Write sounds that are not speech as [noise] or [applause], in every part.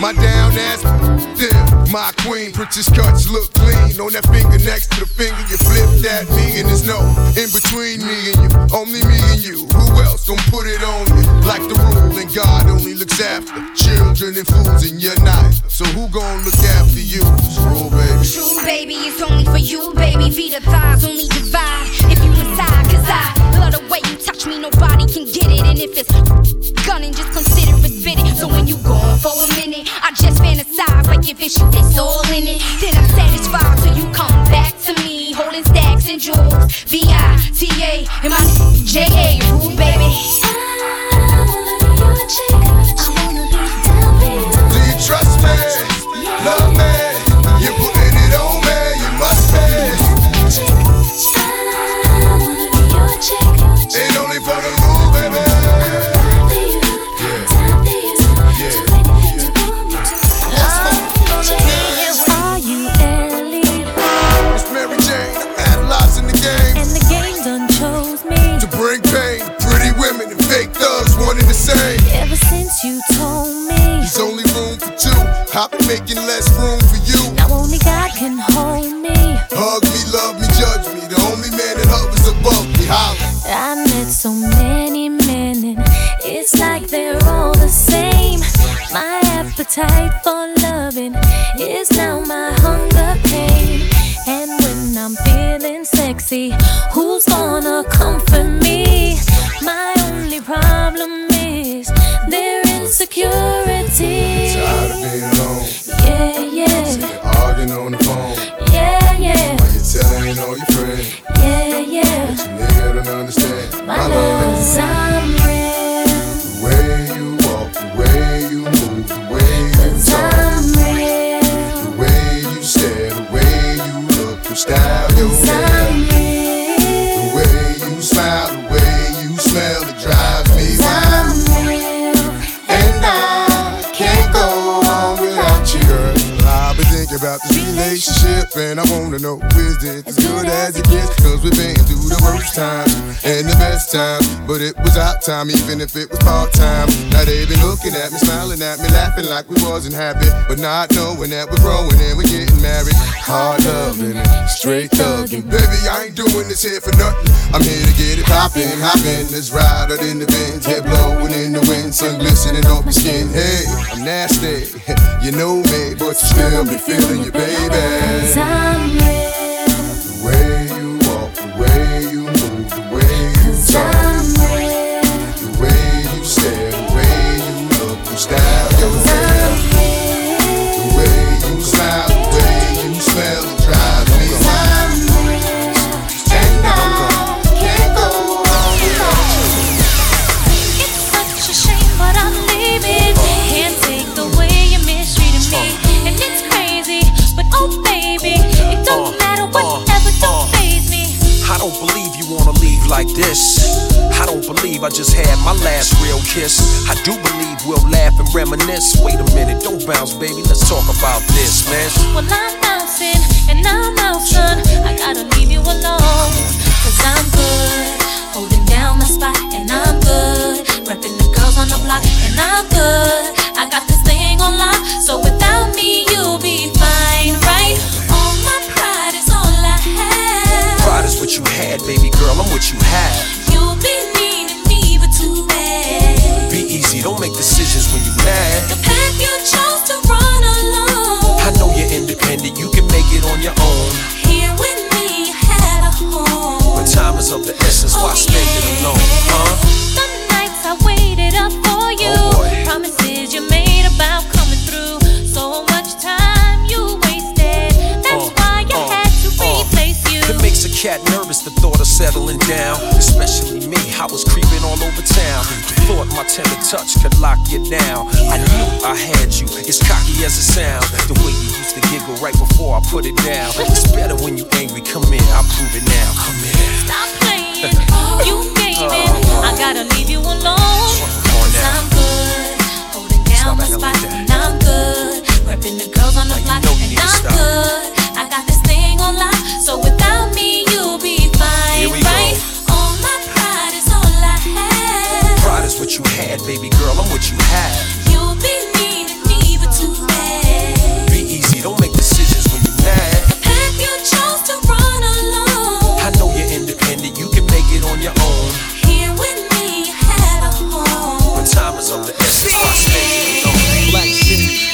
my down ass. There, my queen, Princess cuts look clean on that finger next to the finger. You flip that me and there's no in between me and you, only me and you. Who else gon' put it on you? Like the rule, and God only looks after children and fools, and you're not. So who gon' look after you? True baby. True baby, it's only for you, baby. Feet the thighs only divide if you decide, cause I love the way you touch me. Nobody can get it, and if it's gunning, just consider it fitted. So when you gone for a minute, I just fantasize like if it's you that's all in it. Then I'm satisfied till you come back to me, holding stacks and jewels. V I T A and my J A, rule baby. Do you trust me? Love me? Making less room for you. Now only God can hold me. Hug me, love me, judge me. The only man that hovers above me. Holler. I met so many men and it's like they're all the same. My appetite for loving is but it was our time, even if it was part time. Now they been looking at me, smiling at me, laughing like we wasn't happy, but not knowing that we're growing and we're getting married. Hard loving straight thugging. Baby, I ain't doing this here for nothing. I'm here to get it poppin', hoppin'. Let's ride out in the Benz, head blowing in the wind, sun glistening off my skin. Hey, I'm nasty, [laughs] you know me, but you still be feeling you, baby. I'm minute, baby. Let's talk about this, man. Well, I'm bouncing and I'm out, son. I gotta leave you alone. Cause I'm good. Holding down my spot and I'm good. Repping the girls on the block and I'm good. I got this thing on lock. So without me, you'll be fine, right? All my pride is all I have. Pride is what you had, baby girl. I'm what you have. Touch could lock you down. I knew I had you. It's cocky as it sounds. The way you used to giggle right before I put it down. It's better when you angry. Come in, I'll prove it now. Come in. Stop playing. Oh, you gaming. Oh. I gotta leave you alone. Cause I'm good. Holding down my spot. And I'm good. Repping the girls on the block. And I'm good. I got this thing on lock. So without me, what you had, baby girl. I'm what you have. You'll be needing me, but too bad. Be easy, don't make decisions when you're mad. Path you chose to run alone. I know you're independent, you can make it on your own. Here with me, you had a home. When time is of the essence, I stay alone. Black city,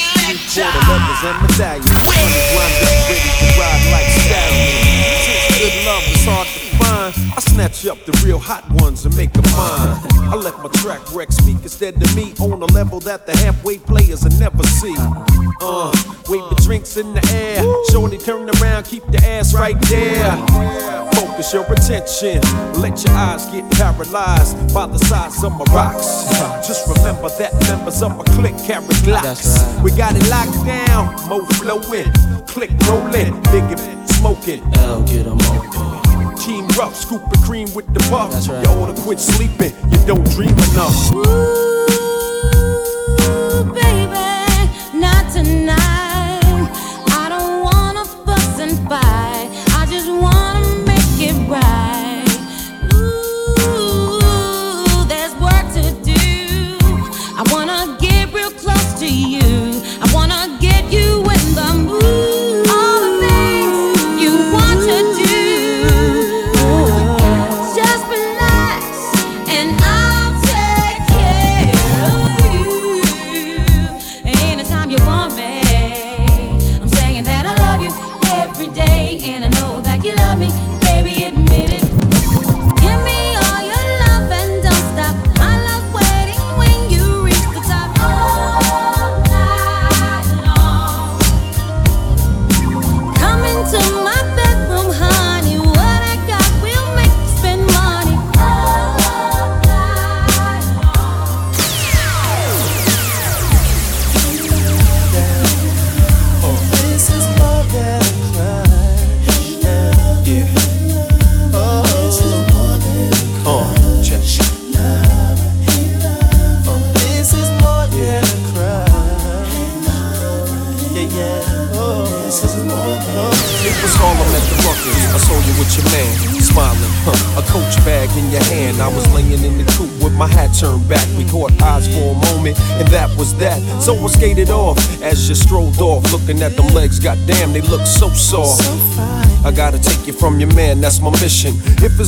quarter members and medallions. Snatch up the real hot ones and make them mine. I let my track wreck speak instead to me on a level that the halfway players will never see. Uh, wave the drinks in the air. Shorty turn around, keep the ass right there. Focus your attention. Let your eyes get paralyzed by the size of my rocks. Just remember that members of my clique carry glocks. We got it locked down. Mo flowing, click rolling, big smoking. L get 'em open. Team rough, scooping cream with the buff. That's right. You oughta quit sleeping. You don't dream enough. Ooh, baby,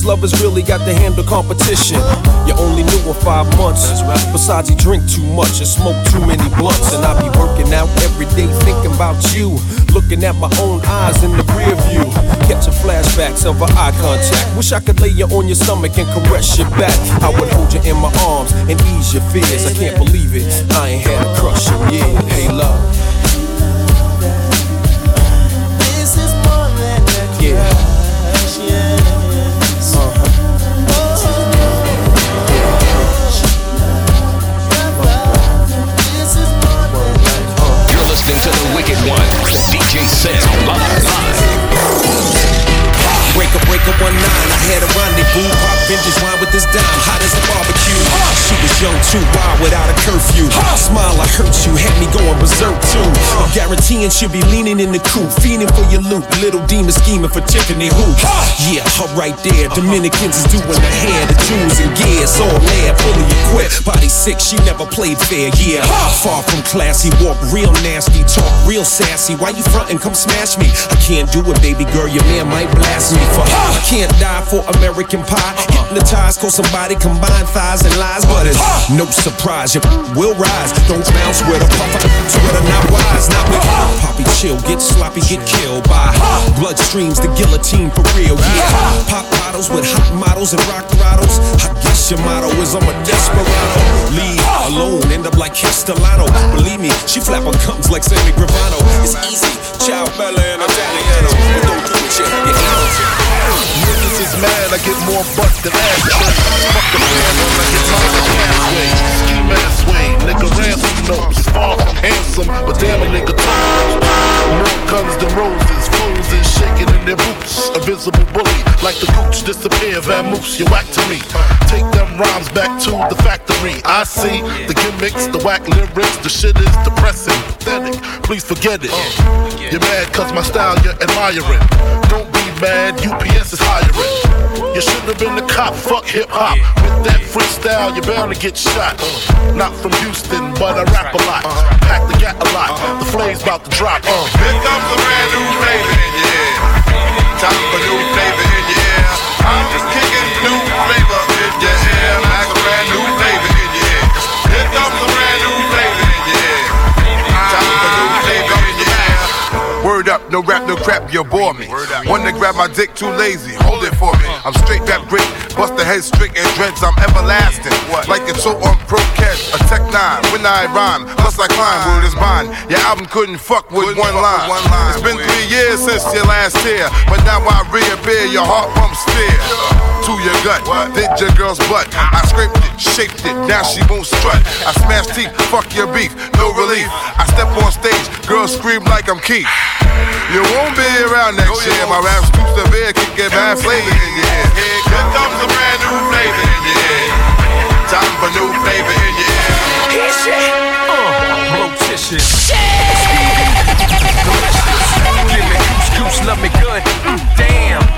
If his love has really got to handle competition, you only knew him five months. Besides, he drink too much and smoke too many blunts. And I be working out every day thinking about you. Looking at my own eyes in the rear view. Catching flashbacks of our eye contact. Wish I could lay you on your stomach and caress your back. I would hold you in my arms and ease your fears. I can't believe it, I ain't had a crush in years. Hey, love, too, wild without a curfew. Smile, I hurt you, had me going berserk too. I'm guaranteeing she'll be leaning in the coop, feeding for your loot. Little demon scheming for Tiffany hoops. Yeah, her right there. Dominicans is doing the hair, the jewels and gears, all there, fully equipped. Body sick, she never played fair. Yeah, far from classy, walk real nasty, talk real sassy. Why you frontin'? Come smash me. I can't do it, baby girl. Your man might blast me for. I can't die for American pie. Hypnotized, cause somebody combine thighs and lies, but it's no surprise. You will rise. Don't bounce with a puffer. Twitter not wise, not with Poppy chill, get sloppy, get killed by bloodstreams, the guillotine for real. Yeah, pop bottles with hot models and rock throttles. I guess your motto is I'm a desperado. Leave alone, end up like Castellano. Believe me, she flap her gums like Sammy Gravano. It's easy, ciao Bella and Italiano. But don't do it yet, you Niggas is mad, I get more butt than ashtrays. Fuck the man, I get mine the cash way. Nigga ransom notes. Far from handsome, but damn a nigga toes. More guns than roses. Is shaking in their boots. A visible bully, like the gooch disappear. Vamoose, you whack to me. Take them rhymes back to the factory. I see the gimmicks, the whack lyrics. The shit is depressing, pathetic. Please forget it. You're mad cause my style you're admiring. Don't mad, UPS is hiring. You should have been a cop, fuck hip hop. With that freestyle, you're bound to get shot. Not from Houston, but I rap a lot. Pack the gat a lot. The flame's about to drop. Uh. Here comes a brand new flavor in your ear. Time for new flavor ear. I'm just kicking new flavor no rap, no crap, you bore me. One to grab my dick, too lazy, hold it for me. I'm straight rap great, bust the head straight and dreads, I'm everlasting. Like it's so on pro catch, a tech nine. When I rhyme, plus I climb, word is mine. Your album couldn't fuck with one line. It's been three years since your last tear, but now I reappear, your heart pumps fear. To your gut, did your girl's butt. I scraped it, shaped it, now she won't strut. I smash teeth, fuck your beef, no relief. I step on stage, girls scream like I'm Keith. You won't be around next year. My rap's too severe, can get bad flavor in your ear. Here comes a brand new flavor in your ear. Time for new flavor in your ear. Here's shit. Uh, Blotitious. Stevie. Give me goose, goose, love me good. Mm, damn.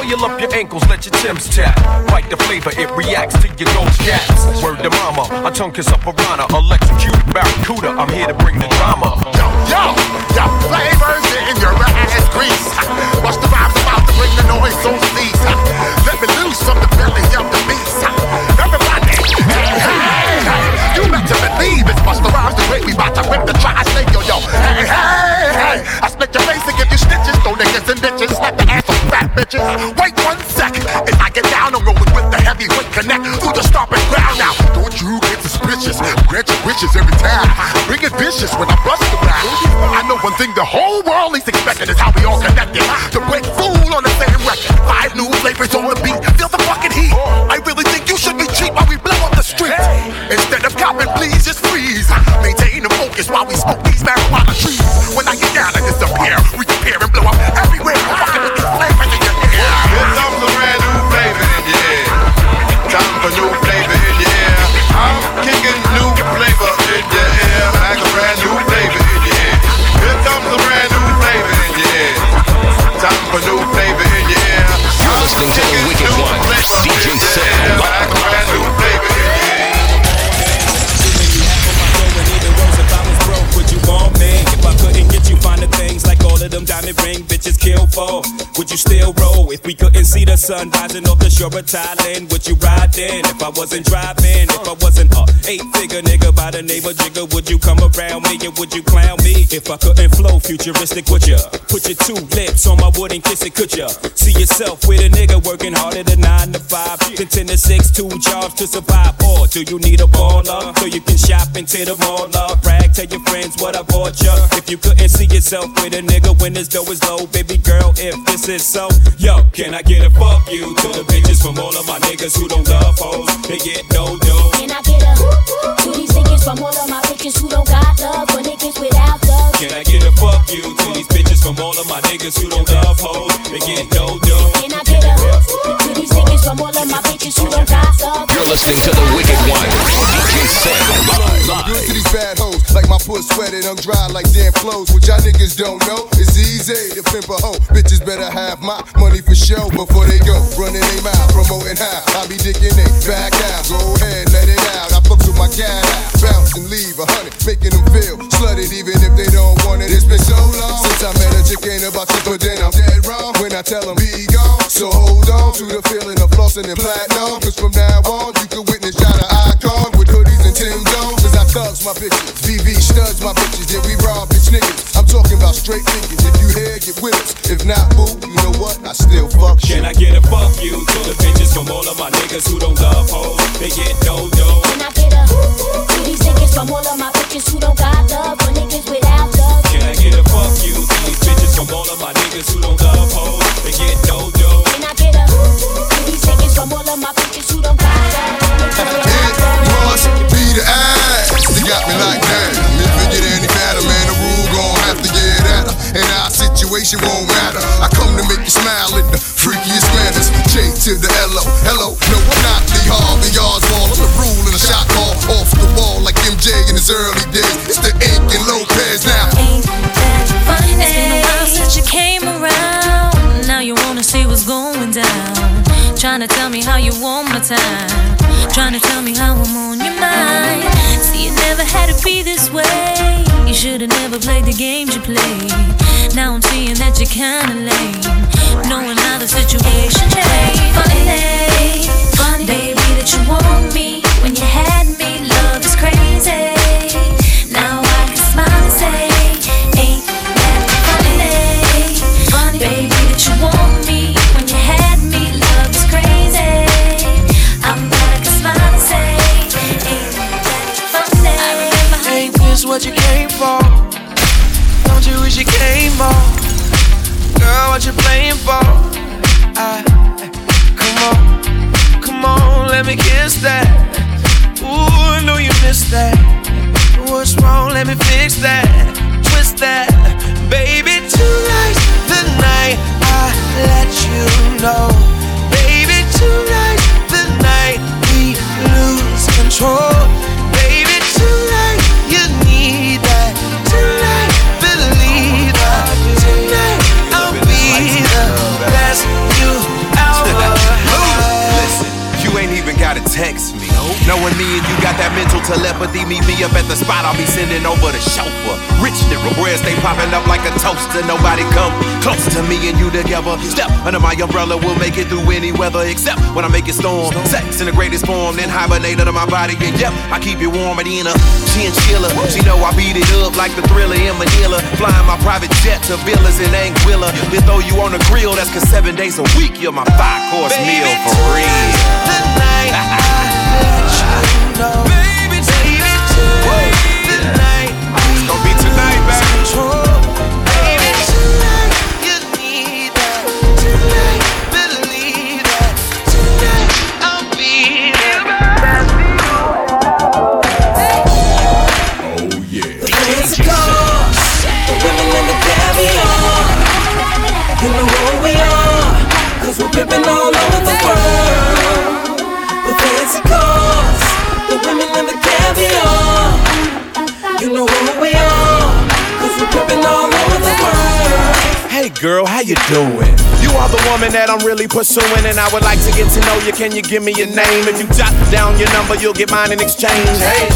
Oil up your ankles, let your Timbs tap. Bite the flavor, it reacts to your ghost cats. Word to mama, a tongue kiss a piranha, electrocute barracuda. I'm here to bring the drama. Yo, yo, yo, flavors in your ass grease. Watch the vibes about to bring the noise so cease. Let me loose from the belly of the beast. Everybody, hey, hey, hey. You better believe it's Busta Rhymes the great. We bout to whip the tri-state, yo, yo. Hey, hey, hey. I split your face and give you stitches. Throw niggas and bitches. Slap the ass of fat bitches. Wait one sec. If I get down, I'm rolling with the heavyweight connect through the stomping ground now. Don't you get suspicious? Grant your wishes every time. Bring it vicious when I bust the rap. I know one thing the whole world is expecting is how we all connected. To break fool on the same record. Five new flavors on the beat. Feel the fucking heat. I really think you should be cheap while we blow up the streets. Instead of copping, please just freeze. Maintain the focus while we smoke these marijuana. When I get down and disappear, compare and blow up sun rising off the shore of Thailand? Would you ride in if I wasn't driving? If I wasn't a eight figure nigga by the name of Jigga, would you come around me and would you clown me? If I couldn't flow futuristic, would ya? Put your two lips on my wooden kiss it, could ya? See yourself with a nigga working harder than nine to five, than ten to six, two jobs to survive. Or do you need a baller so you can shop into the mall? Up, brag, tell your friends what I bought ya. If you couldn't see yourself with a nigga when his dough is low, baby girl, if this is so, yo, can I get a fuck you to the bitches from all of my niggas who don't love hoes? They get no dough. Can I get a to these niggas from all of my bitches who don't got love for niggas without love? Can I get a fuck you to these bitches from all of my niggas who don't love hoes? They get no dough. Can I get a to these niggas from all of my bitches who don't got love? You're listening to the Wicked One, DJ Sin. I'm good to these bad hoes, like my puss sweated, I'm dry like damn clothes. What y'all niggas don't know, it's easy to pimp a hoe. Bitches better have my money for show before they go. Running they mouth, promoting how I be dicking they back out. Go ahead, let it out. I fuck with my cat out, bounce and leave a hundred, making them feel slutted even if they don't want it. It's been so long since I met a chick ain't about to, but then I'm dead wrong when I tell them be gone. So hold on to the feeling of flossing and platinum, cause from now on you can witness the icon with hoodies and Tim Jones. Cause I thugs my bitches, VV studs my bitches, yeah we raw bitch niggas. I'm talking about straight niggas. If you here, get with us. If not, boo, you know what? I still fuck you. Can I get a fuck you to the bitches from all of my niggas who don't love hoes? They get no dough. Can I get a woo to these niggas from all of my bitches who don't got love for niggas without love? Can I get a fuck you situation won't matter. I come to make you smile in the freakiest manners. J to the L-O, hello. No, I'm not Lee Harvey Oswald. I'm the rule and a shot call off the wall like MJ in his early days. It's the Inc and Lopez now. Ain't that funny? It's been a while since you came around. Now you wanna see what's going down. Trying to tell me how you want my time. Trying to tell me how I'm on your mind. See, it never had to be this way. You should've never played the games you played. Now I'm seeing that you're kinda lame. Knowing how the situation changed. Funny, funny, meet me up at the spot. I'll be sending over the chauffeur. Rich nigga, breads they popping up like a toaster. Nobody come close to me and you together. Step under my umbrella, we'll make it through any weather except when I make it storm. Sex in the greatest form, then hibernate under my body. And yep, I keep you warm and in a chinchilla. She know I beat it up like the thriller in Manila. Flying my private jet to villas in Anguilla. Then throw you on the grill, that's cause seven days a week you're my five course meal for real. The night you know, girl, how you doing? You are the woman that I'm really pursuing, and I would like to get to know you. Can you give me your name? If you jot down your number, you'll get mine in exchange. Hey.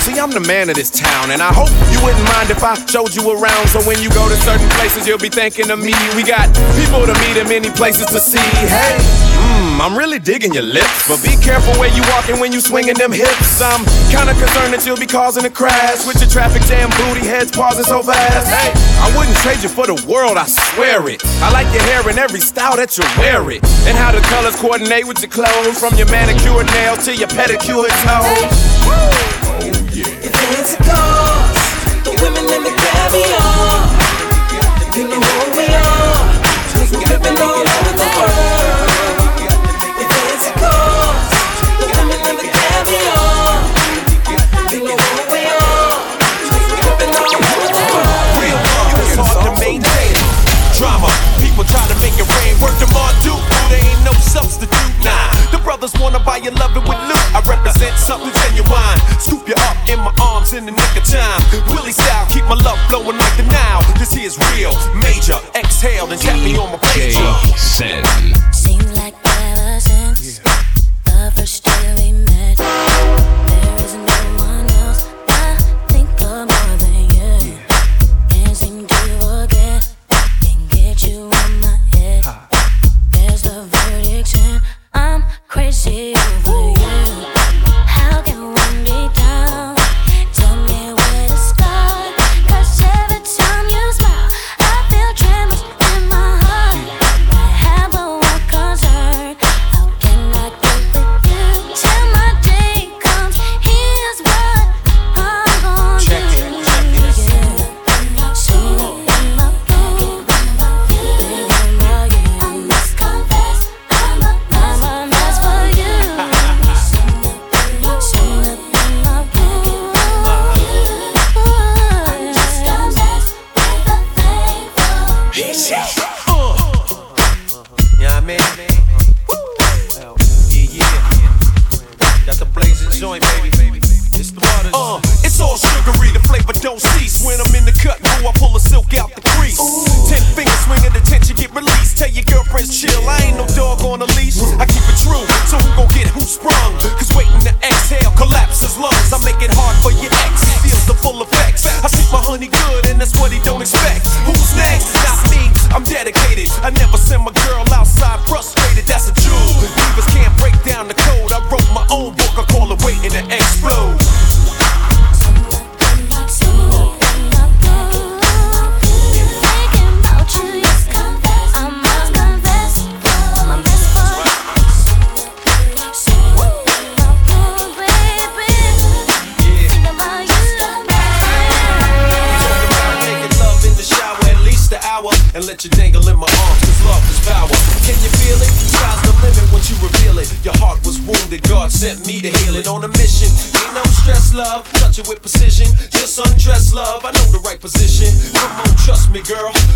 See, I'm the man of this town, and I hope you wouldn't mind if I showed you around. So when you go to certain places, you'll be thinking of me. We got people to meet and many places to see. Hey, mmm, I'm really digging your lips, but be careful where you walking when you swinging them hips. I'm kinda concerned that you'll be causing a crash with your traffic jam booty heads pausing so fast. Hey, I wouldn't trade you for the world, I swear it. I like your hair in every style that you wear it, and how the colors coordinate with your clothes, from your manicure nails to your pedicure toes. The fancy cars, the women and the caviar. Know who we are, we're pimping all over the world. Rain, work them. There ain't no substitute. Nah, the brothers wanna buy you love it with loot. I represent something genuine. Scoop you up in my arms in the nick of time. Willie style, keep my love flowing like the Nile. This here's real, major. Exhale and tap me on my pager. Seems like ever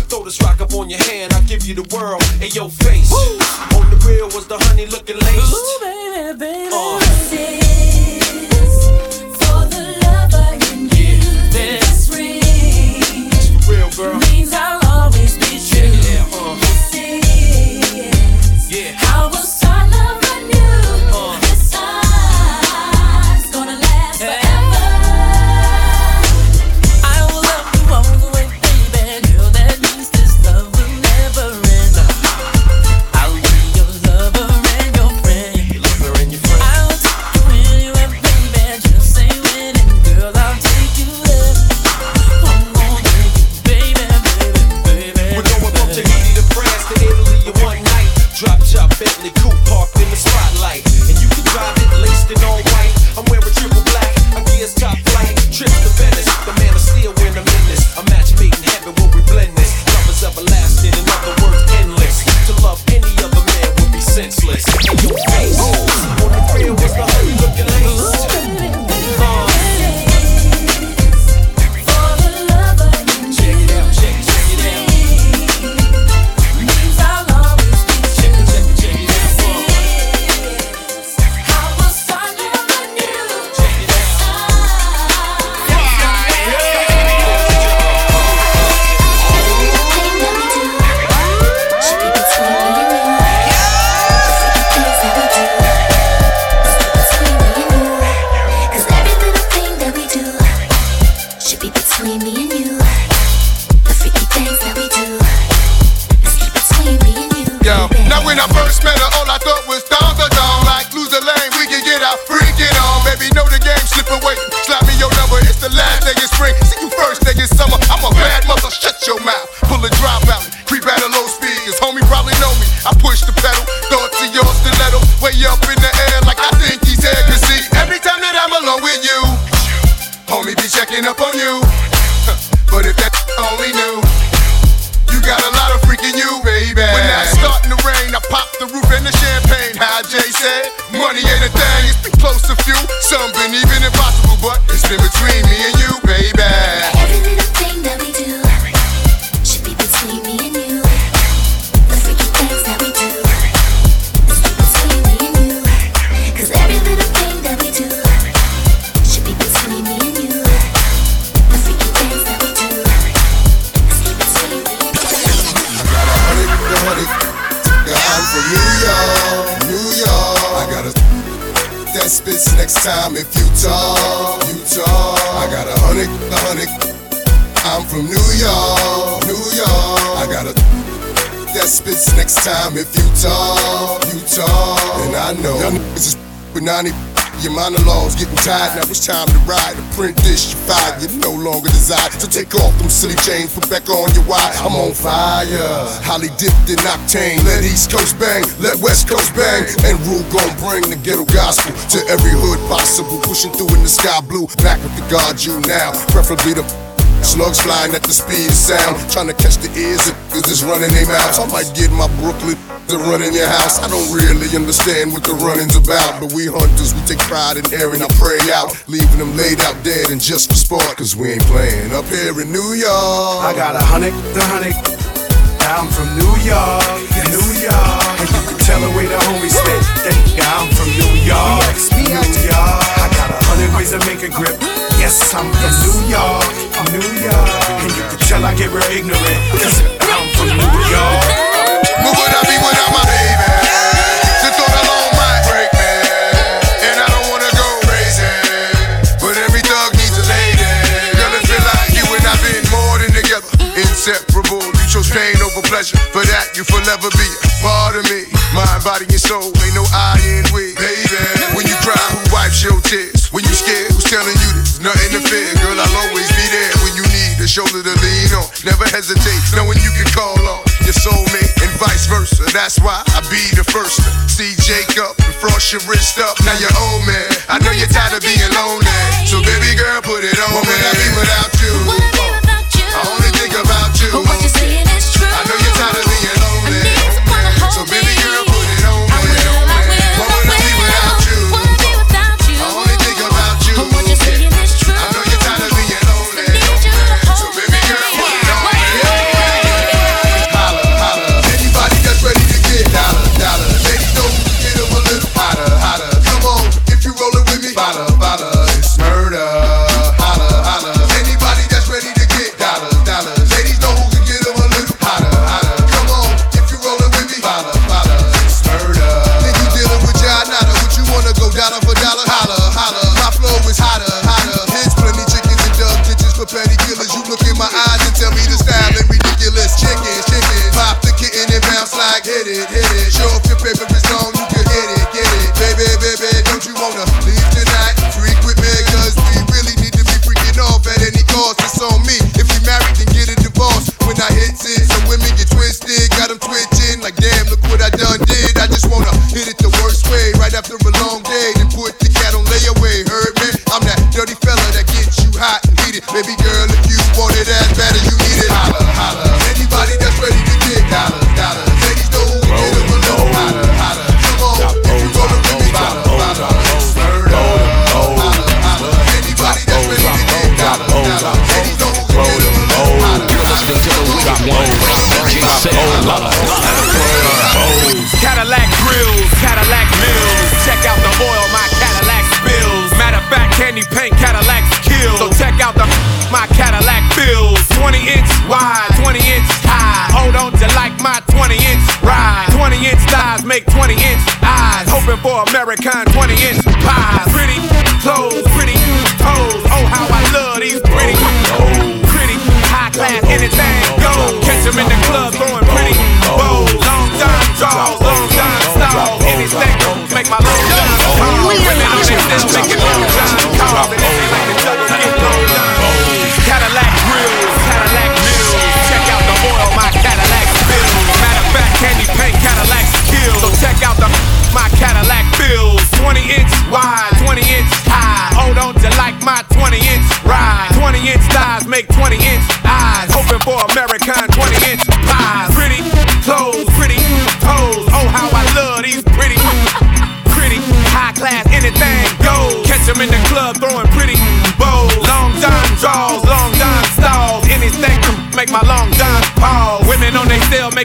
Throw this rock up on your hand, I'll give you the world. in your face. On the real was the honey looking laced. Ooh, baby, baby. Uh. For the lover in you, this ring real, girl. means I'll checking up on you. [laughs] But if that [laughs] only knew. You got a lot of freaking you, baby. When that's starting to rain, I pop the roof and the champagne. How Jay said, money ain't a thing. It's been close to few, some been even impossible, but it's been between me and you, baby. Time if you talk, you talk. I got a hundred, a hundred. I'm from New York, New York. I got a that spits next time if you talk, you talk. And I know y'all is with 90. Your monologues getting tired, now it's time to ride. This, you fired, you no longer desire. So take off them silly chains, put back on your wire. I'm on fire, highly dipped in octane. Let East Coast bang, let West Coast bang. And Rule gon' bring the ghetto gospel to every hood possible. Pushing through in the sky blue, back with the guard you now. Preferably the Slugs flying at the speed of sound, trying to catch the ears of that's running their mouths. I might get my Brooklyn to run in your house. I don't really understand what the running's about, but we hunters, we take pride in airing our prey out, leaving them laid out dead and just for sport, cause we ain't playing up here in New York. I got a hundred, the hundred. I'm from New York, New York. And you can tell the way the homies spit. That I'm from New York, New York. I got a honey, ways to make a grip. Yes, I'm from New York, New York. And you can tell I get real ignorant, cause I'm from New York. Would I be without my baby? And I don't wanna go crazy. But every thug needs a lady. Feel like you and I've been more than together. Inseparable, pain over pleasure. For that, you forever be a part of me. Mind, body, and soul, ain't no I in we. Baby, when you cry, who wipes your tears? When you scared, who's telling you there's nothing to fear? Girl, I'll always be there when you need a shoulder to lean on. Never hesitate, knowing you can call on your soulmate and vice versa. That's why I be the first to see Jacob and frost your wrist up. Now you're old man. I know you're tired of being lonely. So baby girl, put it on. What would I be without you? American 20 inch pies.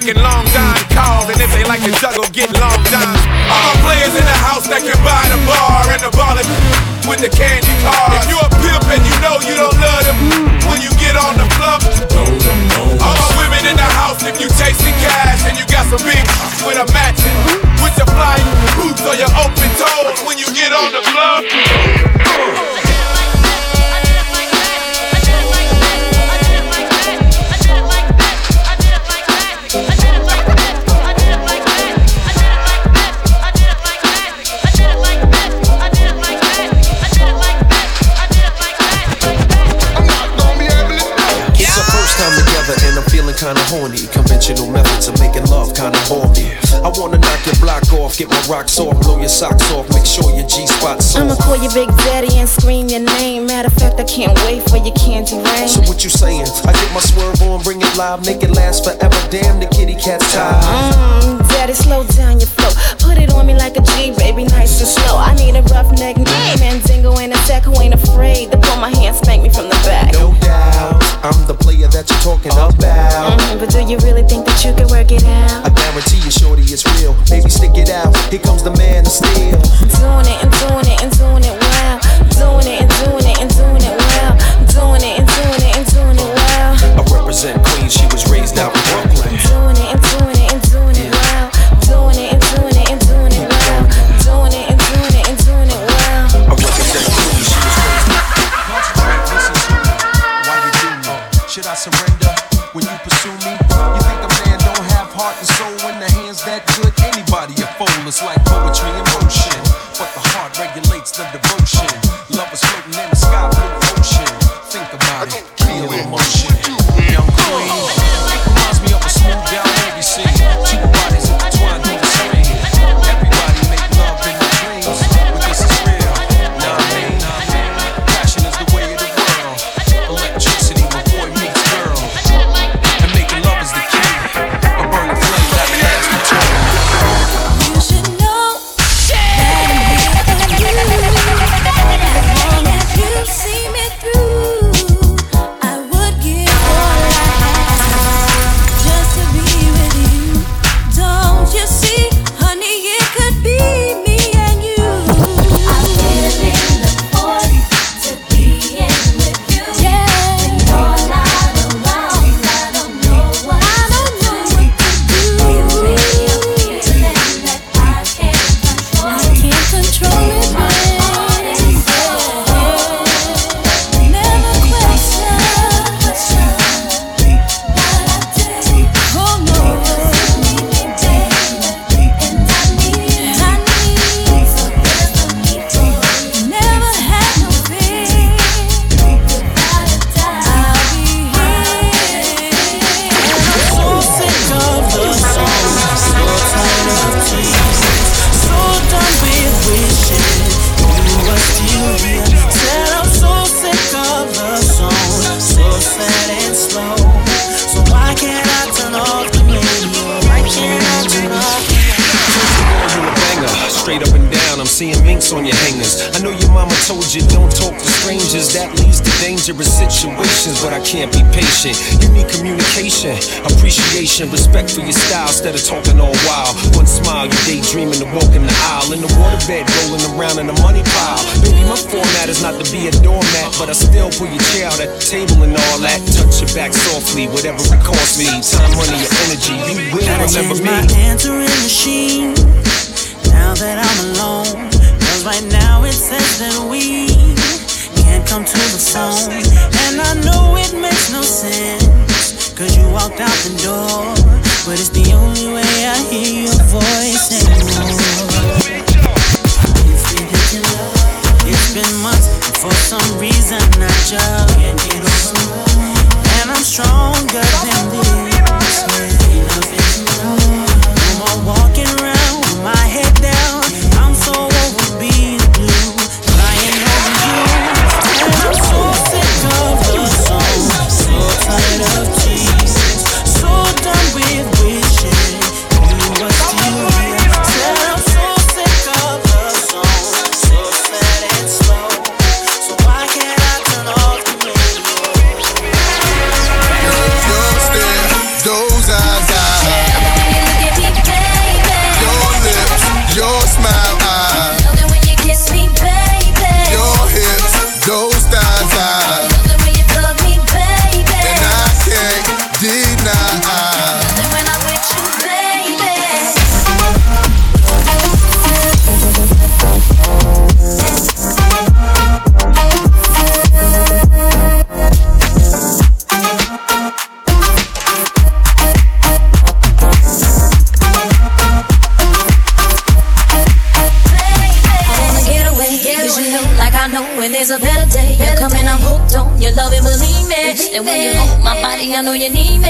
Making long time calls. And if they like to juggle, get long time. All players in the house that can buy the bar and the ballin' with the candy cars. If you a pimp and you know you don't love them, when you get on the floor, all my women in the house, if you chasing cash and you got some big with a matching, with your flying boots or your open toes, when you get on the floor. Rocks off, blow your socks off, make sure your G spot's I'ma call you Big Daddy and scream your name. Matter of fact, I can't wait for your candy rain. So what you saying? I get my swerve on, bring it live, make it last forever. Damn, the kitty cat's tired. Mmm, Daddy, slow down your flow. Put it on me like a G, baby, nice and slow. I need a rough neck, Mandingo in a sack who ain't afraid to pull my hands spank on your hangers. I know your mama told you don't talk to strangers. That leads to dangerous situations, but I can't be patient. You need communication, appreciation, respect for your style instead of talking all wild. One smile, you daydreaming to walk in the aisle. In the waterbed, rolling around in the money pile. Baby, my format is not to be a doormat, but I still pull your chair out at the table and all that. Touch your back softly, whatever it costs me. Time, money, your energy, you will remember me. my answering machine now that I'm alone. Cause right now it says that we can't come to the phone. And I know it makes no sense. Cause you walked out the door. But it's the only way I hear your voice anymore. It's been, it's been months. For some reason, I just can't get over. And I'm stronger than this. No, Plánuje tým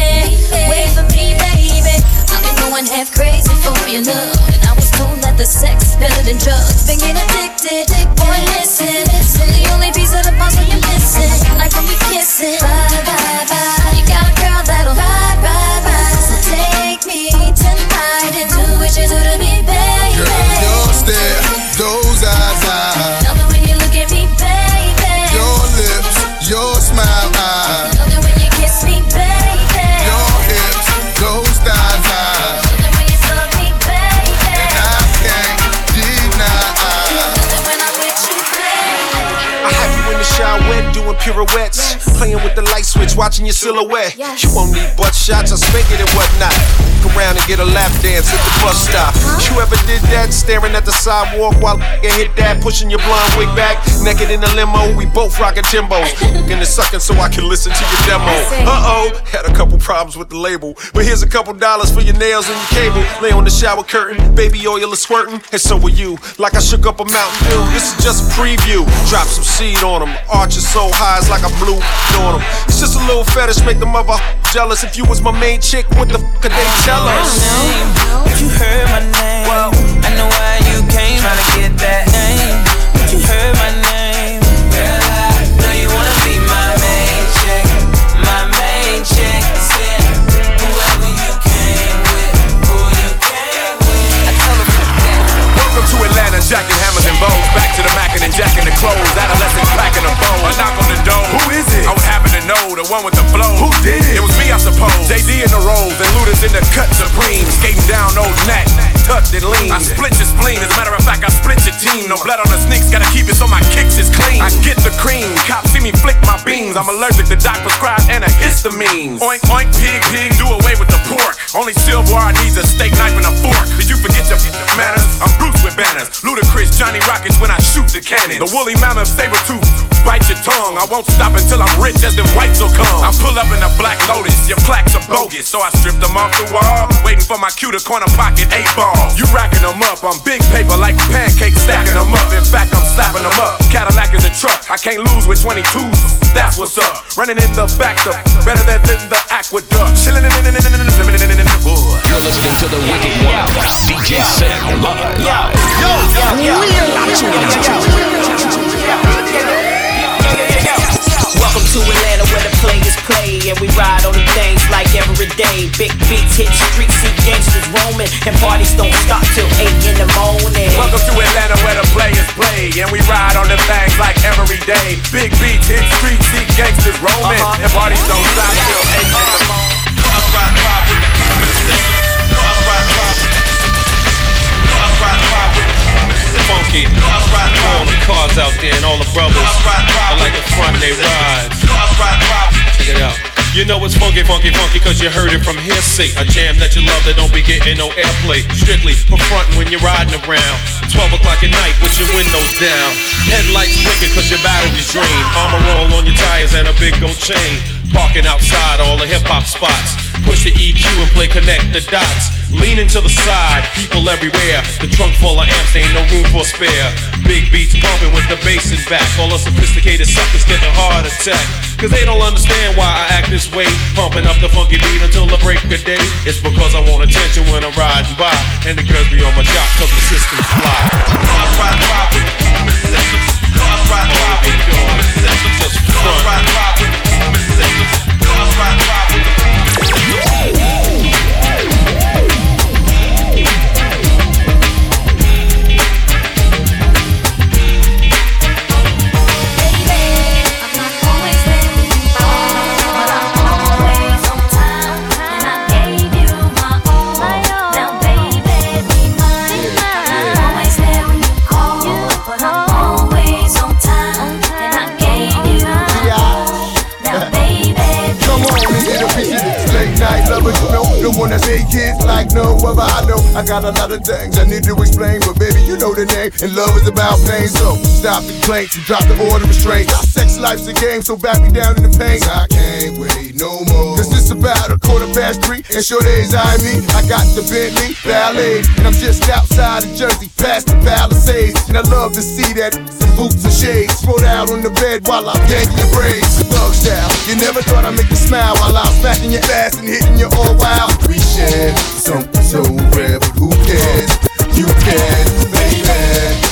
watching your silhouette. You won't need butt shots, I spank it and whatnot. Go around and get a lap dance at the bus stop. You ever did that? Staring at the sidewalk while get hit that, pushing your blonde wig back. Naked in the limo, we both rocking Timbos. And sucking so I can listen to your demo. Uh oh, had a couple problems with the label. But here's a couple dollars for your nails and your cable. Lay on the shower curtain, baby oil is squirting, and so will you. Like I shook up a Mountain Dew. This is just a preview. Drop some seed on them. Arches so high, it's like I blew on them. It's just a little fetish, make the mother jealous. If you was my main chick, what the f could they tell us? If you heard my name, I know why you came. Tryna get that name. If you heard my name, girl, I know you wanna be my main chick, my main chick. Whoever you came with, who you came with. I tell them Welcome to Atlanta, jacking hammers and bows. Back to the Mac and jacking the clothes. Adolescents packing a bow. A knock on the door. Who is it? I would happen to know the one with the flow. Who did it? It was me, I suppose. JD in the rolls and Luda's in the cut supreme. Skating down old neck, tucked and lean. I split your spleen. As a matter of fact, I split your team. No blood on the sneaks, gotta keep it so my kicks is clean. I get the cream. Cops see me flick my beans. I'm allergic to doc prescribed antihistamines. Oink, oink, pig, pig, do away with the pork. Only silverware needs a steak knife and a fork. Ludacris, Johnny Rockets when I shoot the cannon. The woolly mammoth saber tooth. Bite your tongue. I won't stop until I'm rich as them whites will come. I pull up in a black lotus. Your plaques are bogus. So I strip them off the wall. Waiting for my cue to corner pocket eight ball. You racking them up. I'm big paper like pancakes stacking them up. In fact, I'm slapping them up. Cadillac is a truck. I can't lose with 22s. That's what's up. Running in the back up. Better than, the aqueduct. Chilling in, in, boy. You're listening to the Wicked One, DJ Sin Live. Welcome to Atlanta where the players play and we ride on the things like every day. Big beats hit streets, see gangsters roaming and parties don't stop till 8 in the morning. Welcome to Atlanta where the players play and we ride on the things like every day. Big beats hit streets, see gangsters roaming uh-huh. and parties don't stop till 8 in the morning. Funky, all the cars out there and all the brothers. I like the front they ride. Check it out. You know it's funky, funky, funky, cause you heard it from hearsay. A jam that you love that don't be getting no airplay. Strictly for frontin' when you're riding around. 12 o'clock at night with your windows down. Headlights wicked cause your battery's drained. Armor roll on your tires and a big gold chain. Parking outside all the hip hop spots. Push the EQ and play connect the dots. Leaning to the side, people everywhere. The trunk full of amps, ain't no room for spare. Big beats pumping with the bass in back. All the sophisticated suckers get a heart attack. Cause they don't understand why I act this way. Pumping up the funky beat until the break of day. It's because I want attention when I'm riding by. And the girls be on my jock cause the system's fly. Cars ride by with Cars ride by with Just fun. Cars ride with things I need to explain, but baby, you know the name, and love is about stop the complaints and drop the order of restraint. Sex life's a game, so back me down in the pain. I can't wait no more. Cause it's about a quarter past three, and sure days I me. I got the Bentley Ballet, and I'm just outside of Jersey, past the Palisades. And I love to see that some boots and shades spread out on the bed while I'm yanking your braids. Thug style, you never thought I'd make you smile while I'm smacking your ass and hitting you all wild. We share something so rare, but who cares? You can, baby.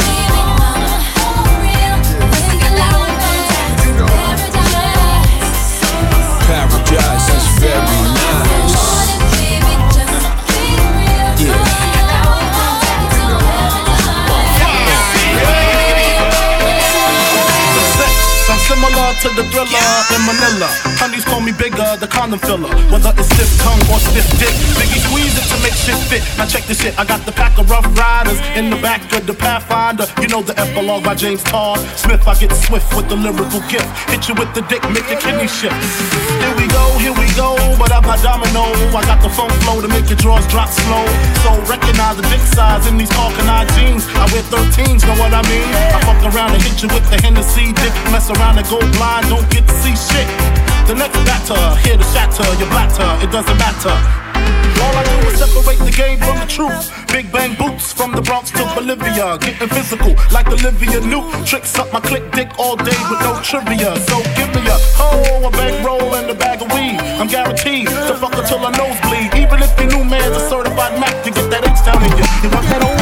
To the thriller in Manila. Honeys call me bigger, the condom filler. Whether it's stiff tongue or stiff dick, Biggie squeeze it to make shit fit. Now check this shit, I got the pack of rough riders in the back of the Pathfinder. You know the epilogue by James Todd Smith. I get swift with the lyrical gift. Hit you with the dick, make your kidney shift. Here we go, here we go, but I'm not domino. I got the phone flow to make your drawers drop slow. So recognize the dick size in these Falconite jeans. I wear 13s, know what I mean? I fuck around and hit you with the Hennessy dick. Mess around and go blind, don't get to see shit. The next batter, here to shatter your blatter, it doesn't matter. All I do is separate the game from the truth. Big bang boots from the Bronx to Bolivia. Getting physical like Olivia Newt. Tricks up my click dick all day with no trivia. So give me a hoe, a bankroll, and a bag of weed. I'm guaranteed to fuck until I nosebleed. Even if your new man's a certified Mac, you get that H down in you. You want that old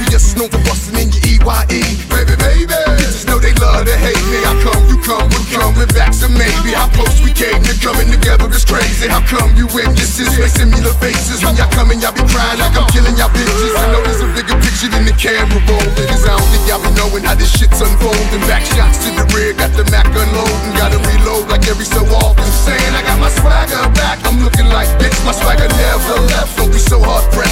Notorious, known for busting in your E-Y-E. Baby, baby, bitches know they love to hate me. How come you come with coming back to maybe? How close we came to coming together is crazy. How come you witnesses make similar faces when y'all coming? Y'all be crying like I'm killing y'all bitches. I know there's a bigger picture than the camera rolling. Cause I don't think y'all be knowing how this shit's unfolding. Back shots to the rear, got the Mac unloading. Gotta reload like every so often. Saying I got my swagger back. I'm looking like bitch, my swagger never left. Don't be so hard pressed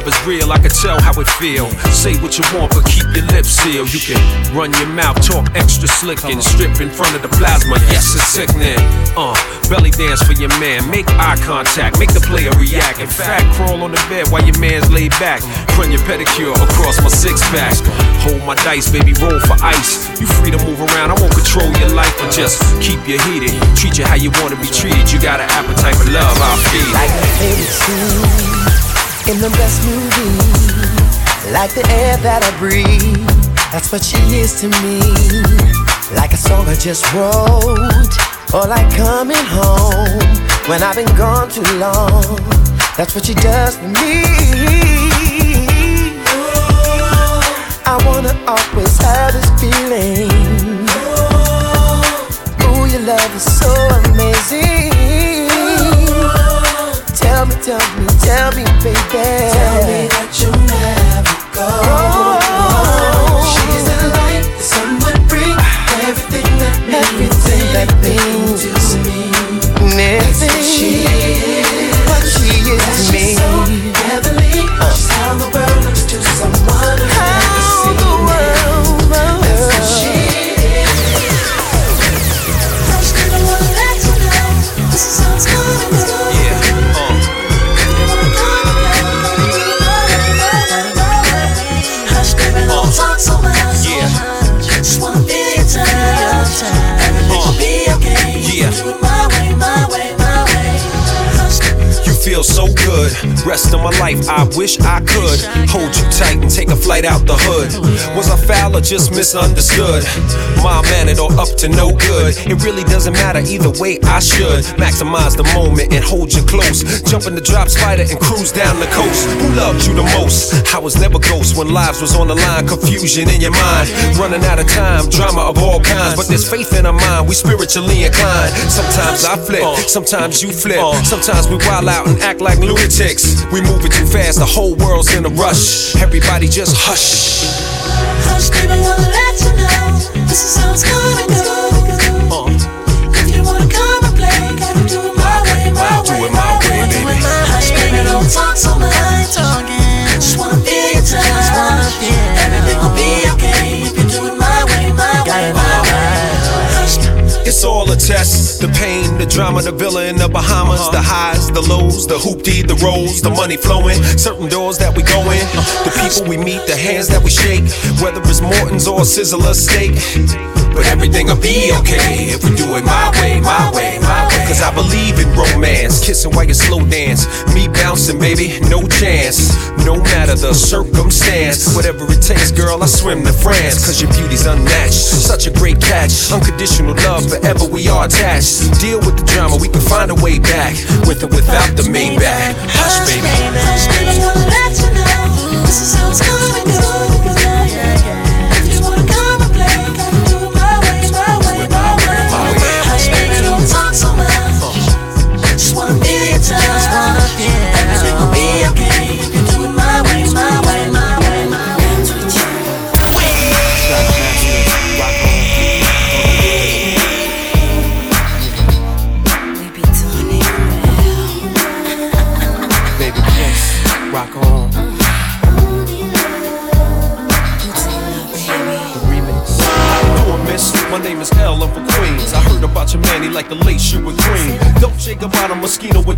love is real, I can tell how it feel. Say what you want, but keep your lips sealed. You can run your mouth, talk extra slick and strip in front of the plasma. Yes, it's sickening. Uh, belly dance for your man. Make eye contact, make the player react. In fact, crawl on the bed while your man's laid back. Run your pedicure across my six pack. Hold my dice, baby, roll for ice. You free to move around, I won't control your life, but just keep you heated. Treat you how you wanna be treated. You got an appetite for love, I'll feed. Like in the best movie. Like the air that I breathe. That's what she is to me. Like a song I just wrote, or like coming home when I've been gone too long. That's what she does for me. I wanna always have this feeling. Ooh, your love is so amazing. Tell me, tell me, tell me, baby. Tell me that you never go. Oh. She's the light that someone bring. Everything that means, everything that means to me. Everything she feel so good. Rest of my life, I wish I could hold you tight and take a flight out the hood. Was I foul or just misunderstood? My mannered or up to no good. It really doesn't matter either way. I should maximize the moment and hold you close. Jump in the drop spider and cruise down the coast. Who loved you the most? I was never ghost when lives was on the line. Confusion in your mind, running out of time. Drama of all kinds, but there's faith in our mind. We spiritually inclined. Sometimes I flip, sometimes you flip. Sometimes we wild out and act like lunatics. We moving too fast, the whole world's in a rush. Everybody just hush. hush, baby, wanna let you know this is how it's gonna go. Uh-huh. If you wanna come and play, gotta do it my way, my Do way, it my way, do baby. my Hush, baby, don't talk so much. Just wanna feel your touch. The pain, the drama, the villa in the Bahamas, the highs, the lows, the hoopty, the rolls, the money flowing, certain doors that we go in, the people we meet, the hands that we shake, whether it's Morton's or Sizzler steak. But everything'll be okay if we do it my way, my way, my way. Cause I believe in romance, kissing while you slow dance. Me bouncing, baby, no chance. No matter the circumstance, whatever it takes, girl, I swim to France. Cause your beauty's unmatched, such a great catch. Unconditional love, forever we are attached. Deal with the drama, we can find a way back. With or without the Maybach. Hush, baby. hush, baby, wanna let you know this is how it's gonna go. If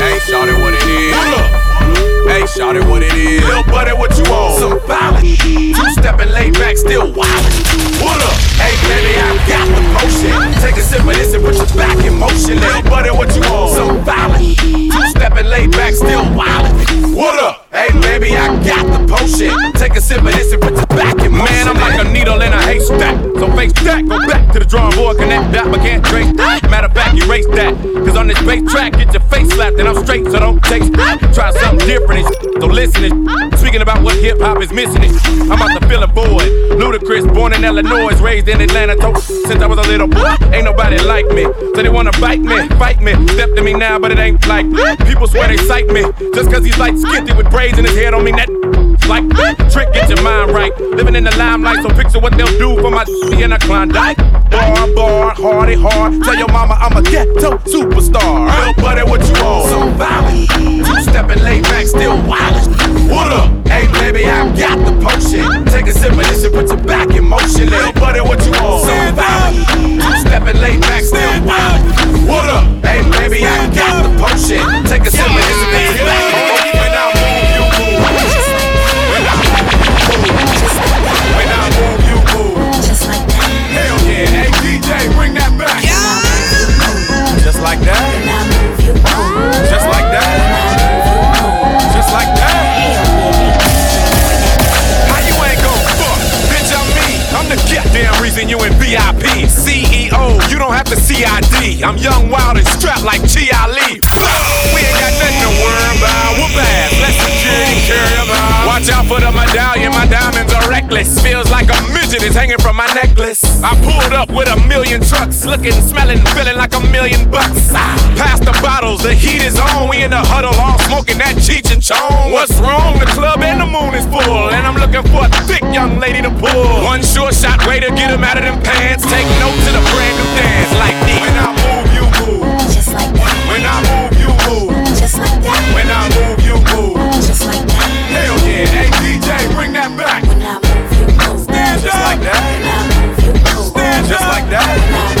Hey, shawty, what it is? Hey, shawty, what it? Hey, what it is? Lil' buddy, what you on? Some violence. Two stepping laid back, still wild. What up? Hey, baby, I got the potion. Take a sip of this and put your back in motion. Lil' buddy, what you on? Some violence. Two stepping laid back, still wild. What up? Hey, baby, I got the potion. Take a sip of this and put your back in motion. Man, I'm like a needle in a haystack. So face that, go back to the drawing board, connect that, but can't trace that. Matter of fact, erase that. Cause on this bass track, get your face slapped, and I'm straight, so don't taste that. Try something different, so listen. Sh- speaking about what hip hop is missing, sh- I'm about to fill a void. Ludacris, born in Illinois, raised in Atlanta, to- since I was a little boy. Ain't nobody like me, so they wanna bite me, fight me. Step to me now, but it ain't like people swear they sight me. Just cause he's like skitty with braids in his hair, don't mean that. like trick, get your mind right. Living in the limelight, so picture what they'll do for my [laughs] in a Klondike. Bar, bar, hardy, hard. Tell your mama I'm a ghetto superstar. Real buddy, what you want? So violent. Two stepping laid back, still wild. What up? Hey, baby, I got the potion. Take a sip of this and put your back in motion. Little buddy, what you want? So violent. Two stepping laid back, still wild. Looking, smelling, feeling like a million bucks. Pass the bottles. The heat is on. We in the huddle all smoking that Cheech and Chong. What's wrong? The club and the moon is full. And I'm looking for a thick young lady to pull. One sure shot way to get him out of them pants. Take note to the brand new dance. Like this. When I move, you move. Just like that. When I move, you move. Just like that. When I move, you move. Just like that. Hell yeah. Hey DJ, bring that back. When I move, you move. Stand just up. like that. When I move, you move. Stand just like that.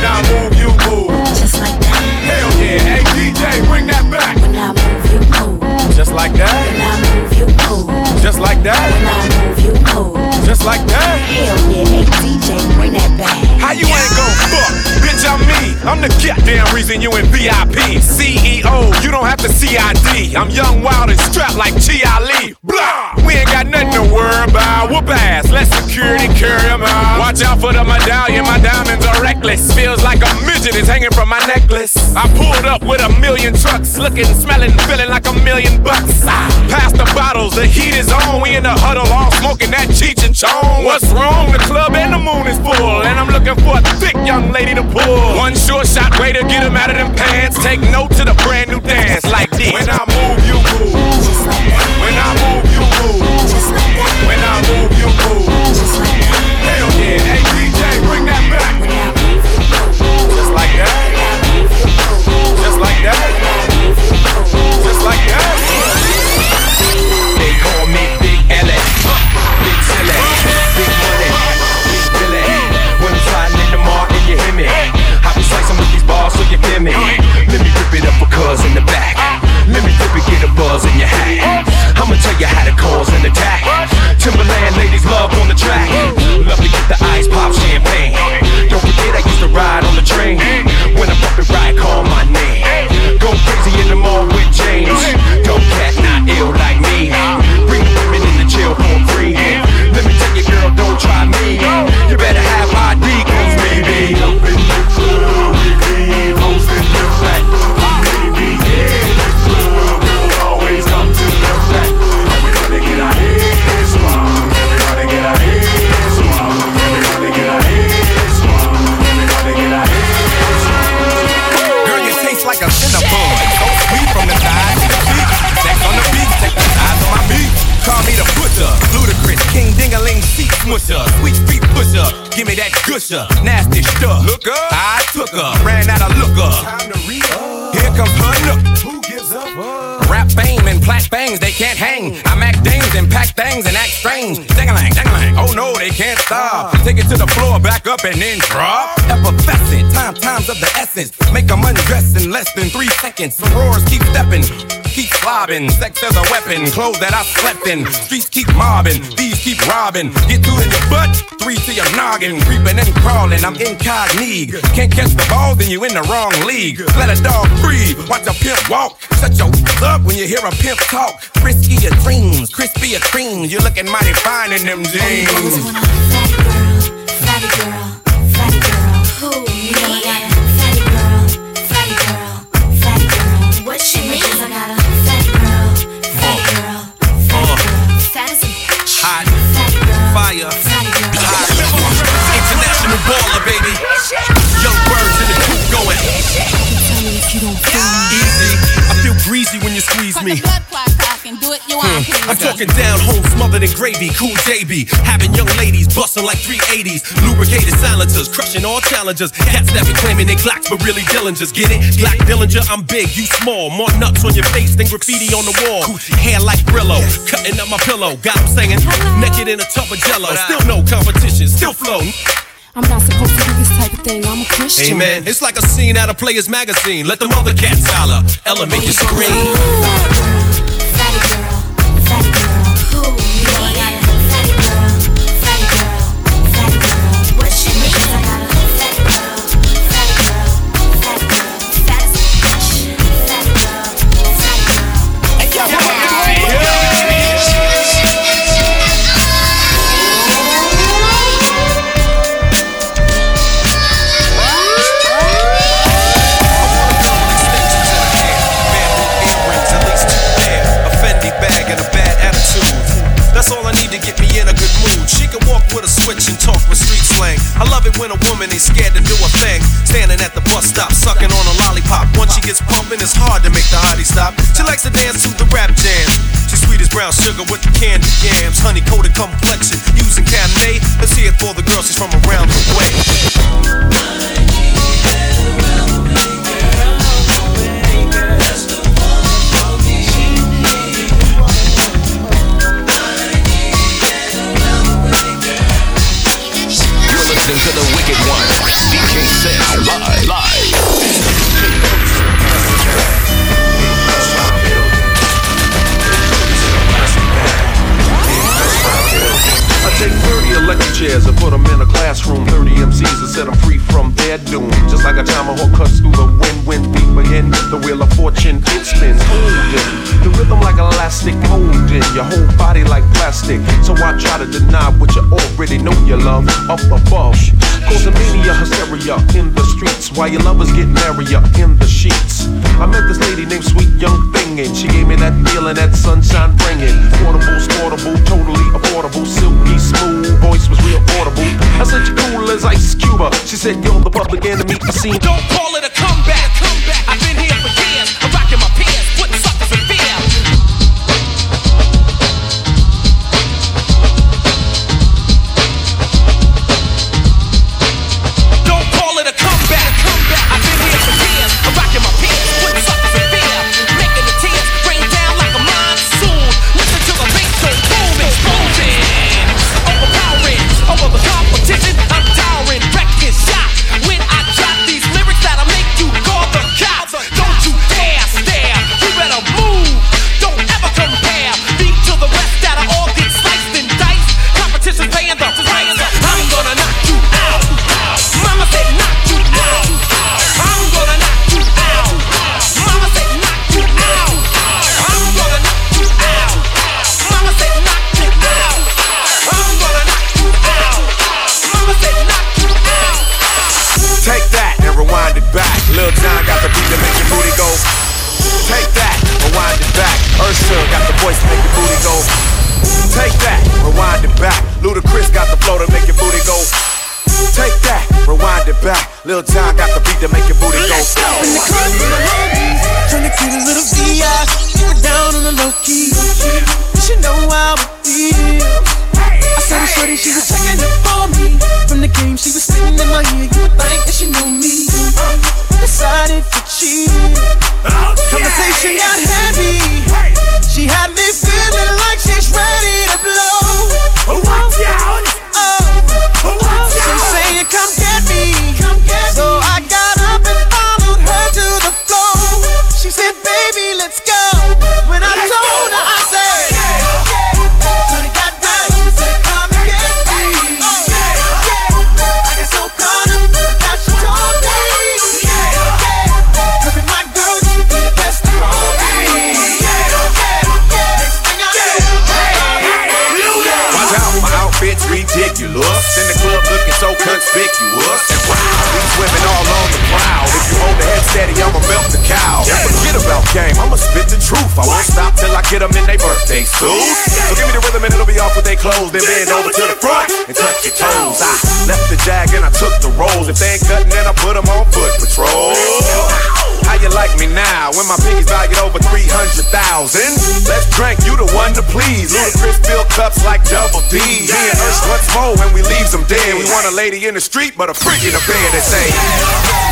When I move, you move. Just like that. Hell yeah. Hey DJ, bring that back. When I move, you move. Just like that. When I move, you move. Just like that. When I move, you move. Just like that. Hell yeah. Hey DJ, bring that back. How you ain't gon' fuck? Bitch, I'm me. I'm the goddamn reason you in VIP. CEO, you don't have to CID. I'm young, wild, and strapped like Chi Ali. Nothing to worry about. Whoop ass. Let security carry 'em out. Watch out for the medallion. My diamonds are reckless. Feels like a midget is hanging from my necklace. I pulled up with a million trucks. Looking, smelling, feeling like a million bucks. Ah, Pass the bottles. The heat is on. We in the huddle all smoking that Cheech and Chong. What's wrong? The club and the moon is full. And I'm looking for a thick young lady to pull. One sure shot way to get him out of them pants. Take note to the brand new dance up and then drop. Effervescent, time, times of the essence. Make them undress in less than three seconds. Some roars keep stepping, keep slobbing. Sex as a weapon, clothes that I slept in. Streets keep mobbing, thieves keep robbing. Get two in your butt, three to your noggin. Creeping and crawling, I'm incognito. Can't catch the ball, then you in the wrong league. Let a dog breathe, watch a pimp walk. Shut your up when you hear a pimp talk. Frisky your dreams, crispy your creams. You're looking mighty fine in them jeans. Fatty girl, fatty smothered cool JB. Having young ladies busting like 380s. Lubricated silencers, crushing all challengers. Cats that be claiming they clocks, but really Dillingers. Get it? Black Dillinger, I'm big, you small. More nuts on your face than graffiti on the wall. Hair like Brillo, cutting up my pillow. Got 'em singing, naked in a tub of jello. Still no competition, still flow. I'm not supposed to do this type of thing. I'm a Christian. Amen. It's like a scene out of Players Magazine. Let the mother cats holler. Elevate your screen. Complexion, using Cabernet. Let's hear it for the girls she's from around the Them free their doom. Just like a tomahawk cuts through the wind wind feet begin. The wheel of fortune, it spins. Holding the rhythm like elastic, molding your whole body like plastic. So I try to deny what you already know you love up above. Causing mania, hysteria in the streets while your lovers get merrier in the sheets. I met this lady named Sweet Young Thing and she gave me that feeling that sunshine bringing. Portable, sportable, totally affordable, silky smooth. Voice was real audible. I said you cool as Ice Cuba. She said you're the public enemy. Don't call it a comeback. comeback. I've been here back. Lil Jon got the beat to make your booty go. In the club with my homies, trying to get a little VI. Keep it down on the low key. You should know how it feels. I saw the shorty, she was checking it for me. From the game, she was singing in my ear. You would think that she knew me. Decided to cheat. Oh, Conversation got heavy. Their suits. So give me the rhythm and it'll be off with their clothes. Then bend over to the front and touch your toes. I left the jag and I took the rolls. If they ain't cutting, then I put them on foot patrol. How you like me now when my pinky's valued over 300,000? Let's drink, you the one to please. Ludacris fill cups like double D. Me and Ursh once more when we leaves them dead. We want a lady in the street, but a freak in the bed that say.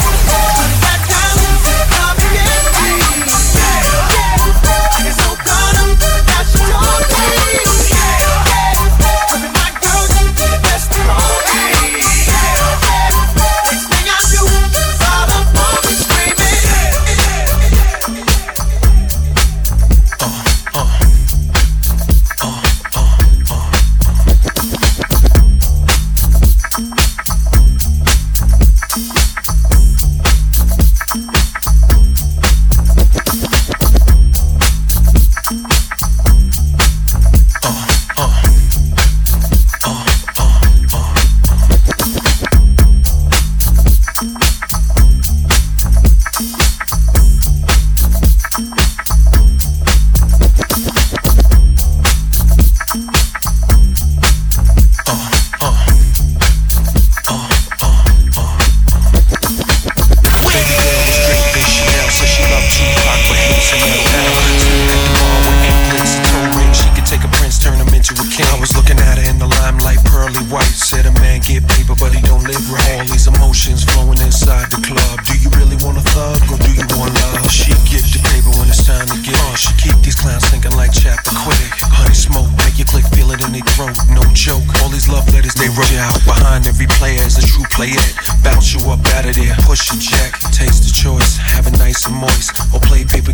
Player it. a. Bounce you up out of there, push your jack, taste the choice, have it nice and moist, or play paper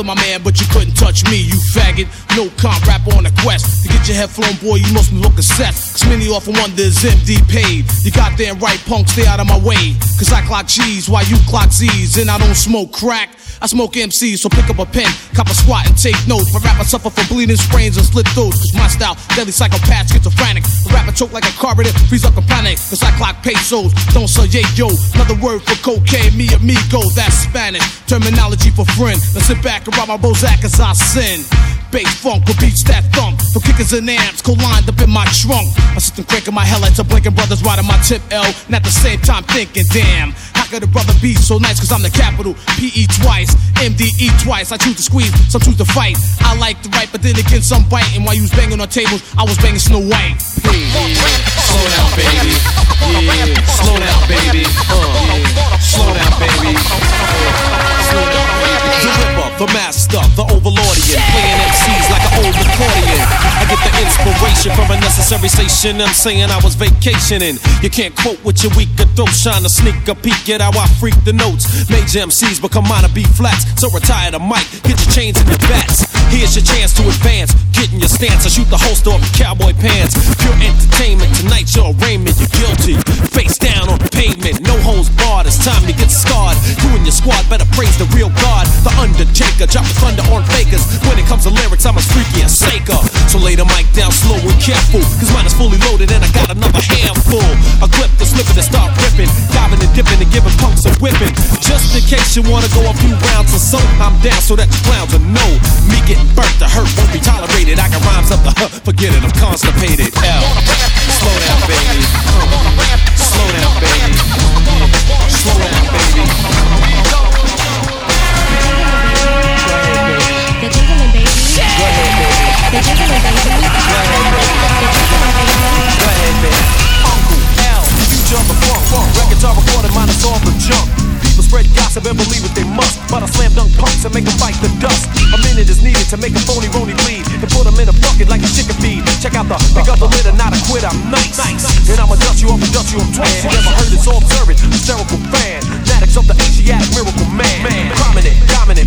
play my man, but you couldn't touch me, you faggot. No comp rapper on a quest. To get your head flown, boy, you must be looking set. Cause many often wonder is MD paid. You got damn right, punk, stay out of my way. Cause I clock cheese while you clock Z's. And I don't smoke crack. I smoke MCs, so pick up a pen, cop a squat, and take notes. My rapper suffer from bleeding sprains and slit throats. Cause my style, deadly psychopath, schizophrenic. The rapper choke like a carburetor, freeze up and panic. Cause I clock pesos, don't say yeah, yo. Another word for cocaine, me amigo, that's Spanish. Terminology for friend. Now sit back and rob my Bozak as I sin. Bass funk with beats that thump. For kickers and amps, co-lined up in my trunk. Sit and cranking my headlights, I'm blinking brothers riding my tip L. And at the same time thinking, damn, how could a brother be so nice? Cause I'm the capital, PE twice, MDE twice. I choose to squeeze, some choose to fight. I like to write, but then again, some biting. While you was banging on tables, I was banging Snow White. Slow down, baby. Yeah, slow down, baby. Uh, yeah. Slow down, baby. Slow down, baby. The Ripper, the Master, the Overlordian, playing MCs like an old accordion. I get the inspiration from a necessary station. I'm saying I was vacationing. You can't quote with your weaker throat, shine a sneak a peek at how I freak the notes. Major MCs become minor B flats, so retire the mic, get your chains and your bats. Here's your chance to advance, get in your stance. I shoot the holster off your cowboy pants. Pure entertainment, tonight your arraignment, you're guilty. Face down on the pavement, no holds barred. It's time to get scarred. You and your squad better praise the real God, the Undertaker. Drop the thunder on fakers. When it comes to lyrics, I'm as freaky as Saker. So lay the mic down slow and careful, cause mine is fully loaded and I got another handful. A clip to slip and start ripping, diving and dipping and giving punks a whipping. Just in case you wanna go a few rounds or so, I'm down so that the clowns will know. Me getting burnt, the hurt won't be tolerated. I got rhymes up the huh, forget it, I'm constipated. L. Slow down, baby. Slow down, baby. Slow down, baby. Gossip and believe what they must. But I slam dunk punks and make them fight the dust. A minute is needed to make a phony rony bleed. And put them in a bucket like a chicken feed. Check out the pick up the and not a quit. I'm nice. And I'ma dust you off and dust you off twice. You never heard it's all observant. Hysterical fan. Maddox of the Asiatic miracle man. Dominant,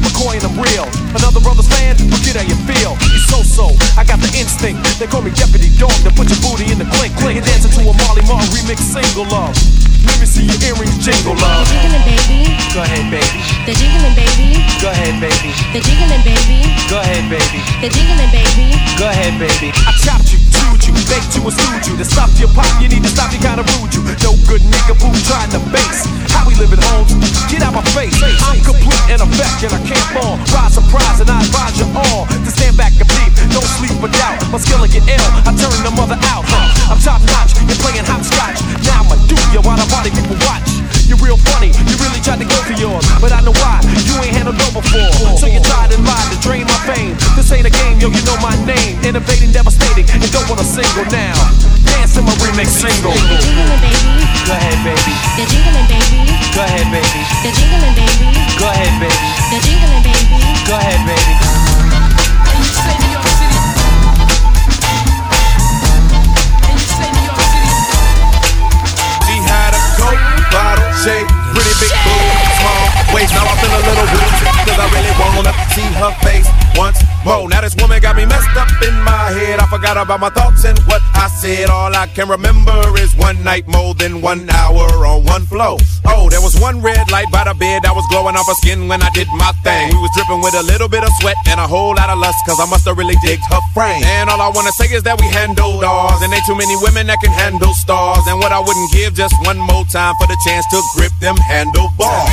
McCoy and I'm real. Another brother's fan, forget how you feel. You so so. I got the instinct. They call me Deputy Dog to put your booty in the clink. Clink and dancing to a Marley Marl remix single love. Let me see your earrings jingle love. The jiggling baby. Go ahead, baby. The jiggling baby. Go ahead, baby. The jiggling baby. Go ahead, baby. The jiggling baby. Go ahead, baby. I chopped you, chewed you, baked you, and you. To stop your pop, you need to stop, you kinda rude you. No good nigga boo trying to base. How we living homes? Get out my face. I'm complete in effect and I can't fall. Rise surprise and I advise you all to stand back and peep. Don't sleep or doubt. My skill get ill. I turn the mother out. Huh? I'm top notch. You're playing hopscotch. Now I'ma do you while the body people watch. You're real funny. You really tried to go for yours, but I know why. You ain't handled dough before. So you tried and lied to drain my fame. This ain't a game, yo. You know my name. Innovating, devastating, and don't want a single now. Dance in my remix single. The jiggling baby. Go ahead, baby. The jiggling baby. Go ahead, baby. The jiggling baby. Go ahead, baby. The jiggling baby. Go ahead, baby. And you say New York City. And you say New York City. She had a coke bottle pretty big boom, small waist. Now I feel a little woozy, cause I really wanna see her face once more. Now this woman got me messed up in my head. I forgot about my thoughts and what I said. All I can remember is one night more than one hour on one flow. Oh, there was one red light by the bed that was glowing off her skin when I did my thing. We was dripping with a little bit of sweat and a whole lot of lust, cause I must have really digged her frame. And all I wanna say is that we handle ours, and ain't too many women that can handle stars. And what I wouldn't give just one more time for the chance to grip them handlebars.